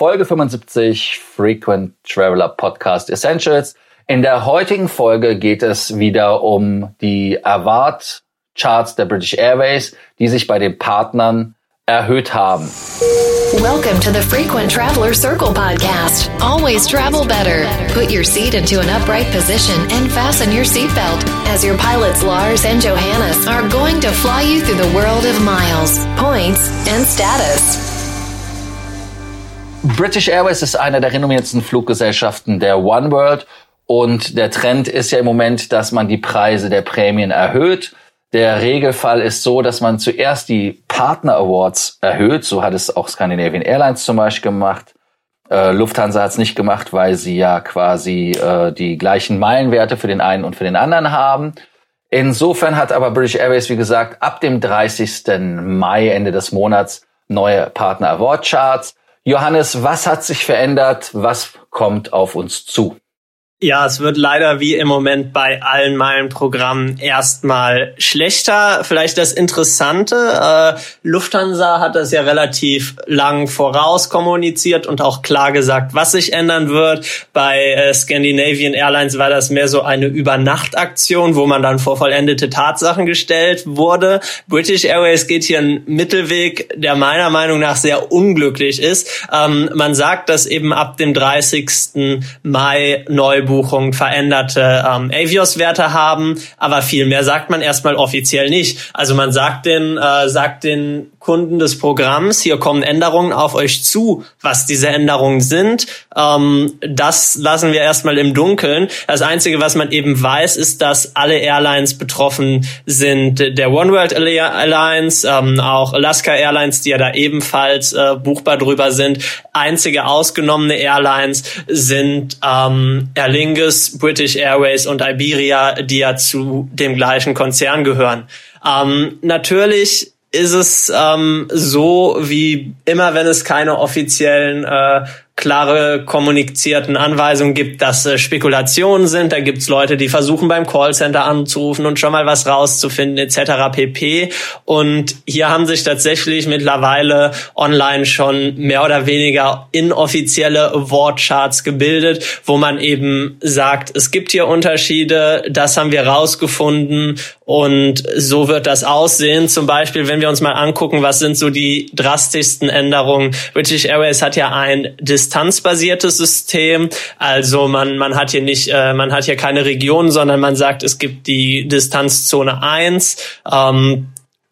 Folge 75 Frequent Traveler Podcast Essentials. In der heutigen Folge geht es wieder um die Award Charts der British Airways, die sich bei den Partnern erhöht haben. Welcome to the Frequent Traveler Circle podcast. Always travel better. Put your seat into an upright position and fasten your seatbelt as your pilots Lars and Johannes are going to fly you through the world of miles, points and status. British Airways ist eine der renommiertesten Fluggesellschaften der One World und der Trend ist ja im Moment, dass man die Preise der Prämien erhöht. Der Regelfall ist so, dass man zuerst die Partner Awards erhöht. So hat es auch Scandinavian Airlines zum Beispiel gemacht. Äh, Lufthansa hat es nicht gemacht, weil sie ja quasi äh, die gleichen Meilenwerte für den einen und für den anderen haben. Insofern hat aber British Airways, wie gesagt, ab dem 30. Mai, Ende des Monats, neue Partner Award Charts. Johannes, was hat sich verändert? Was kommt auf uns zu? Ja, es wird leider wie im Moment bei allen Meilenprogrammen erstmal schlechter. Vielleicht das Interessante, äh, Lufthansa hat das ja relativ lang voraus kommuniziert und auch klar gesagt, was sich ändern wird. Bei äh, Scandinavian Airlines war das mehr so eine Übernachtaktion, wo man dann vor vollendete Tatsachen gestellt wurde. British Airways geht hier einen Mittelweg, der meiner Meinung nach sehr unglücklich ist. Ähm, man sagt, dass eben ab dem 30. Mai neu Buchungen veränderte ähm, Avios-Werte haben, aber viel mehr sagt man erstmal offiziell nicht. Also man sagt den, äh, sagt den Kunden des Programms, hier kommen Änderungen auf euch zu. Was diese Änderungen sind, ähm, das lassen wir erstmal im Dunkeln. Das Einzige, was man eben weiß, ist, dass alle Airlines betroffen sind. Der One World Alliance, ähm, auch Alaska Airlines, die ja da ebenfalls äh, buchbar drüber sind. Einzige ausgenommene Airlines sind ähm, Air Lingus, British Airways und Iberia, die ja zu dem gleichen Konzern gehören. Ähm, natürlich ist es ähm, so, wie immer, wenn es keine offiziellen äh, klare kommunizierten Anweisungen gibt, dass äh, Spekulationen sind. Da gibt's Leute, die versuchen beim Callcenter anzurufen und schon mal was rauszufinden etc. pp. Und hier haben sich tatsächlich mittlerweile online schon mehr oder weniger inoffizielle Wortcharts gebildet, wo man eben sagt, es gibt hier Unterschiede, das haben wir rausgefunden und so wird das aussehen. Zum Beispiel, wenn wir uns mal angucken, was sind so die drastischsten Änderungen. British Airways hat ja ein Dis distanzbasiertes System. Also man, man hat hier nicht, äh, man hat hier keine Region, sondern man sagt, es gibt die Distanzzone 1. Ähm,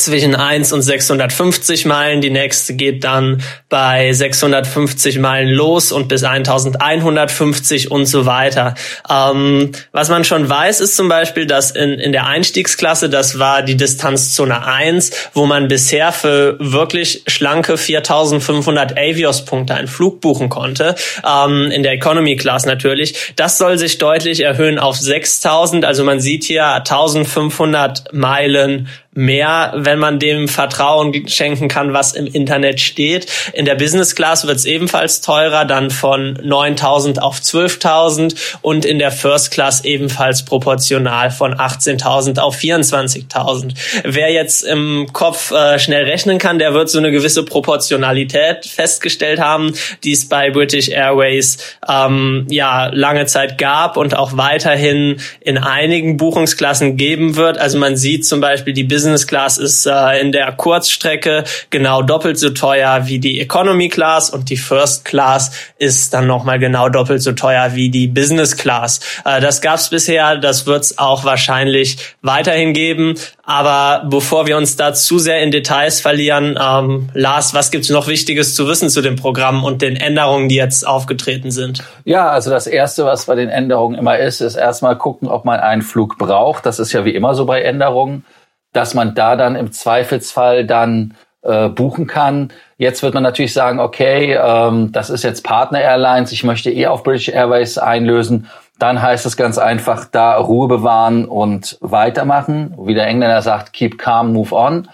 zwischen 1 und 650 Meilen. Die nächste geht dann bei 650 Meilen los und bis 1150 und so weiter. Ähm, was man schon weiß, ist zum Beispiel, dass in, in der Einstiegsklasse, das war die Distanzzone 1, wo man bisher für wirklich schlanke 4500 Avios-Punkte einen Flug buchen konnte, ähm, in der Economy Class natürlich. Das soll sich deutlich erhöhen auf 6000. Also man sieht hier 1500 Meilen mehr, wenn man dem Vertrauen schenken kann, was im Internet steht. In der Business Class wird es ebenfalls teurer, dann von 9.000 auf 12.000 und in der First Class ebenfalls proportional von 18.000 auf 24.000. Wer jetzt im Kopf äh, schnell rechnen kann, der wird so eine gewisse Proportionalität festgestellt haben, die es bei British Airways ähm, ja lange Zeit gab und auch weiterhin in einigen Buchungsklassen geben wird. Also man sieht zum Beispiel die Business Business Class ist äh, in der Kurzstrecke genau doppelt so teuer wie die Economy Class und die First Class ist dann nochmal genau doppelt so teuer wie die Business Class. Äh, das gab es bisher, das wird es auch wahrscheinlich weiterhin geben. Aber bevor wir uns da zu sehr in Details verlieren, ähm, Lars, was gibt's noch Wichtiges zu wissen zu dem Programm und den Änderungen, die jetzt aufgetreten sind? Ja, also das Erste, was bei den Änderungen immer ist, ist erstmal gucken, ob man einen Flug braucht. Das ist ja wie immer so bei Änderungen dass man da dann im Zweifelsfall dann äh, buchen kann. Jetzt wird man natürlich sagen, okay, ähm, das ist jetzt Partner Airlines, ich möchte eh auf British Airways einlösen. Dann heißt es ganz einfach, da Ruhe bewahren und weitermachen. Wie der Engländer sagt, keep calm, move on.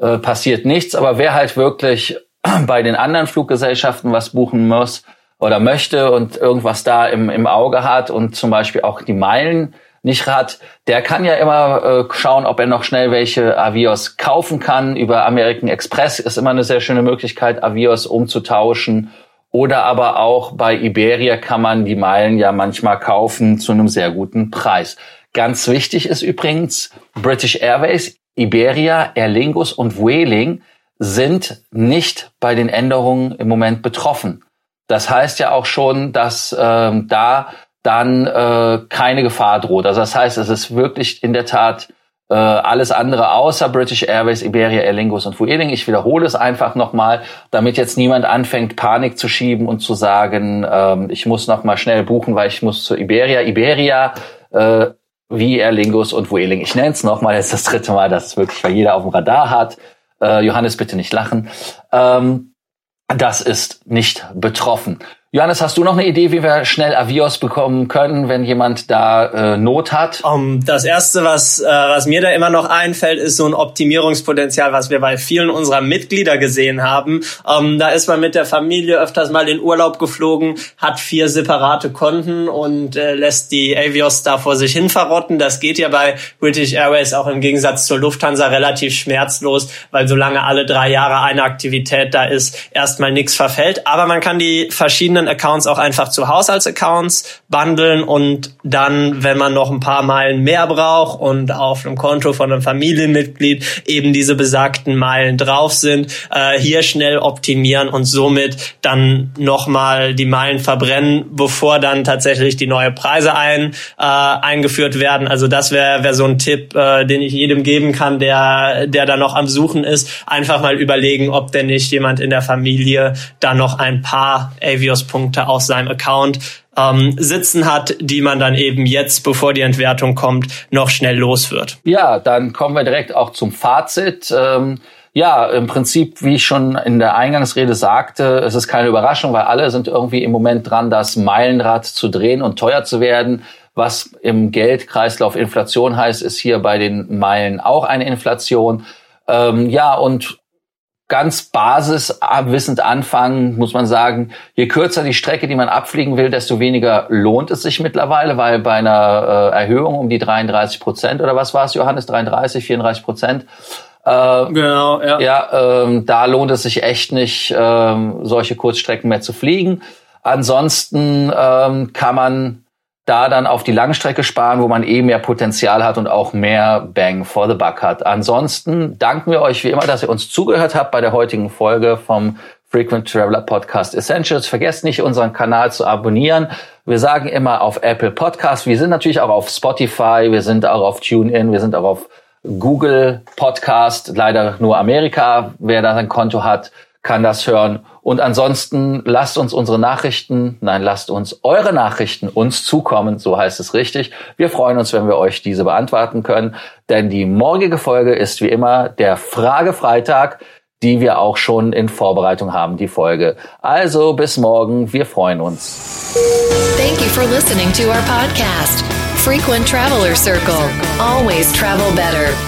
Äh, passiert nichts. Aber wer halt wirklich bei den anderen Fluggesellschaften was buchen muss oder möchte und irgendwas da im, im Auge hat und zum Beispiel auch die Meilen nicht hat, der kann ja immer äh, schauen, ob er noch schnell welche Avios kaufen kann. Über American Express ist immer eine sehr schöne Möglichkeit, Avios umzutauschen. Oder aber auch bei Iberia kann man die Meilen ja manchmal kaufen zu einem sehr guten Preis. Ganz wichtig ist übrigens, British Airways, Iberia, Aer Lingus und Vueling sind nicht bei den Änderungen im Moment betroffen. Das heißt ja auch schon, dass ähm, da dann äh, keine Gefahr droht. Also das heißt, es ist wirklich in der Tat äh, alles andere außer British Airways, Iberia, Aer Lingus und Vueling. Ich wiederhole es einfach nochmal, damit jetzt niemand anfängt, Panik zu schieben und zu sagen, ähm, ich muss noch mal schnell buchen, weil ich muss zur Iberia. Iberia äh, wie Aer Lingus und Vueling. Ich nenne es nochmal, jetzt das dritte Mal, dass es wirklich weil jeder auf dem Radar hat. Äh, Johannes, bitte nicht lachen. Ähm, das ist nicht betroffen. Johannes, hast du noch eine Idee, wie wir schnell Avios bekommen können, wenn jemand da äh, Not hat? Um, das erste, was, äh, was mir da immer noch einfällt, ist so ein Optimierungspotenzial, was wir bei vielen unserer Mitglieder gesehen haben. Um, da ist man mit der Familie öfters mal in Urlaub geflogen, hat vier separate Konten und äh, lässt die Avios da vor sich hin verrotten. Das geht ja bei British Airways auch im Gegensatz zur Lufthansa relativ schmerzlos, weil solange alle drei Jahre eine Aktivität da ist, erstmal nichts verfällt. Aber man kann die verschiedenen verschiedenen Accounts auch einfach zu Haushaltsaccounts bundeln und dann, wenn man noch ein paar Meilen mehr braucht und auf einem Konto von einem Familienmitglied eben diese besagten Meilen drauf sind, äh, hier schnell optimieren und somit dann nochmal die Meilen verbrennen, bevor dann tatsächlich die neue Preise ein, äh, eingeführt werden. Also das wäre wär so ein Tipp, äh, den ich jedem geben kann, der, der da noch am Suchen ist. Einfach mal überlegen, ob denn nicht jemand in der Familie da noch ein paar Avios Bonuspunkte aus seinem Account ähm, sitzen hat, die man dann eben jetzt, bevor die Entwertung kommt, noch schnell los wird. Ja, dann kommen wir direkt auch zum Fazit. Ähm ja, im Prinzip, wie ich schon in der Eingangsrede sagte, es ist keine Überraschung, weil alle sind irgendwie im Moment dran, das Meilenrad zu drehen und teuer zu werden. Was im Geldkreislauf Inflation heißt, ist hier bei den Meilen auch eine Inflation. Ähm, ja, und ganz basiswissend anfangen, muss man sagen, je kürzer die Strecke, die man abfliegen will, desto weniger lohnt es sich mittlerweile, weil bei einer äh, Erhöhung um die 33 Prozent oder was war es, Johannes, 33, 34 Prozent, äh, genau, ja. Ja, ähm, da lohnt es sich echt nicht, ähm, solche Kurzstrecken mehr zu fliegen. Ansonsten ähm, kann man da dann auf die Langstrecke sparen, wo man eh mehr Potenzial hat und auch mehr Bang for the Buck hat. Ansonsten danken wir euch wie immer, dass ihr uns zugehört habt bei der heutigen Folge vom Frequent Traveler Podcast Essentials. Vergesst nicht, unseren Kanal zu abonnieren. Wir sagen immer auf Apple Podcast. Wir sind natürlich auch auf Spotify. Wir sind auch auf TuneIn. Wir sind auch auf Google Podcast. Leider nur Amerika. Wer da ein Konto hat, kann das hören. Und ansonsten lasst uns unsere Nachrichten, nein, lasst uns eure Nachrichten uns zukommen, so heißt es richtig. Wir freuen uns, wenn wir euch diese beantworten können, denn die morgige Folge ist wie immer der Frage-Freitag, die wir auch schon in Vorbereitung haben, die Folge. Also bis morgen, wir freuen uns. Thank you for listening to our podcast, Frequent Traveler Circle. Always travel better.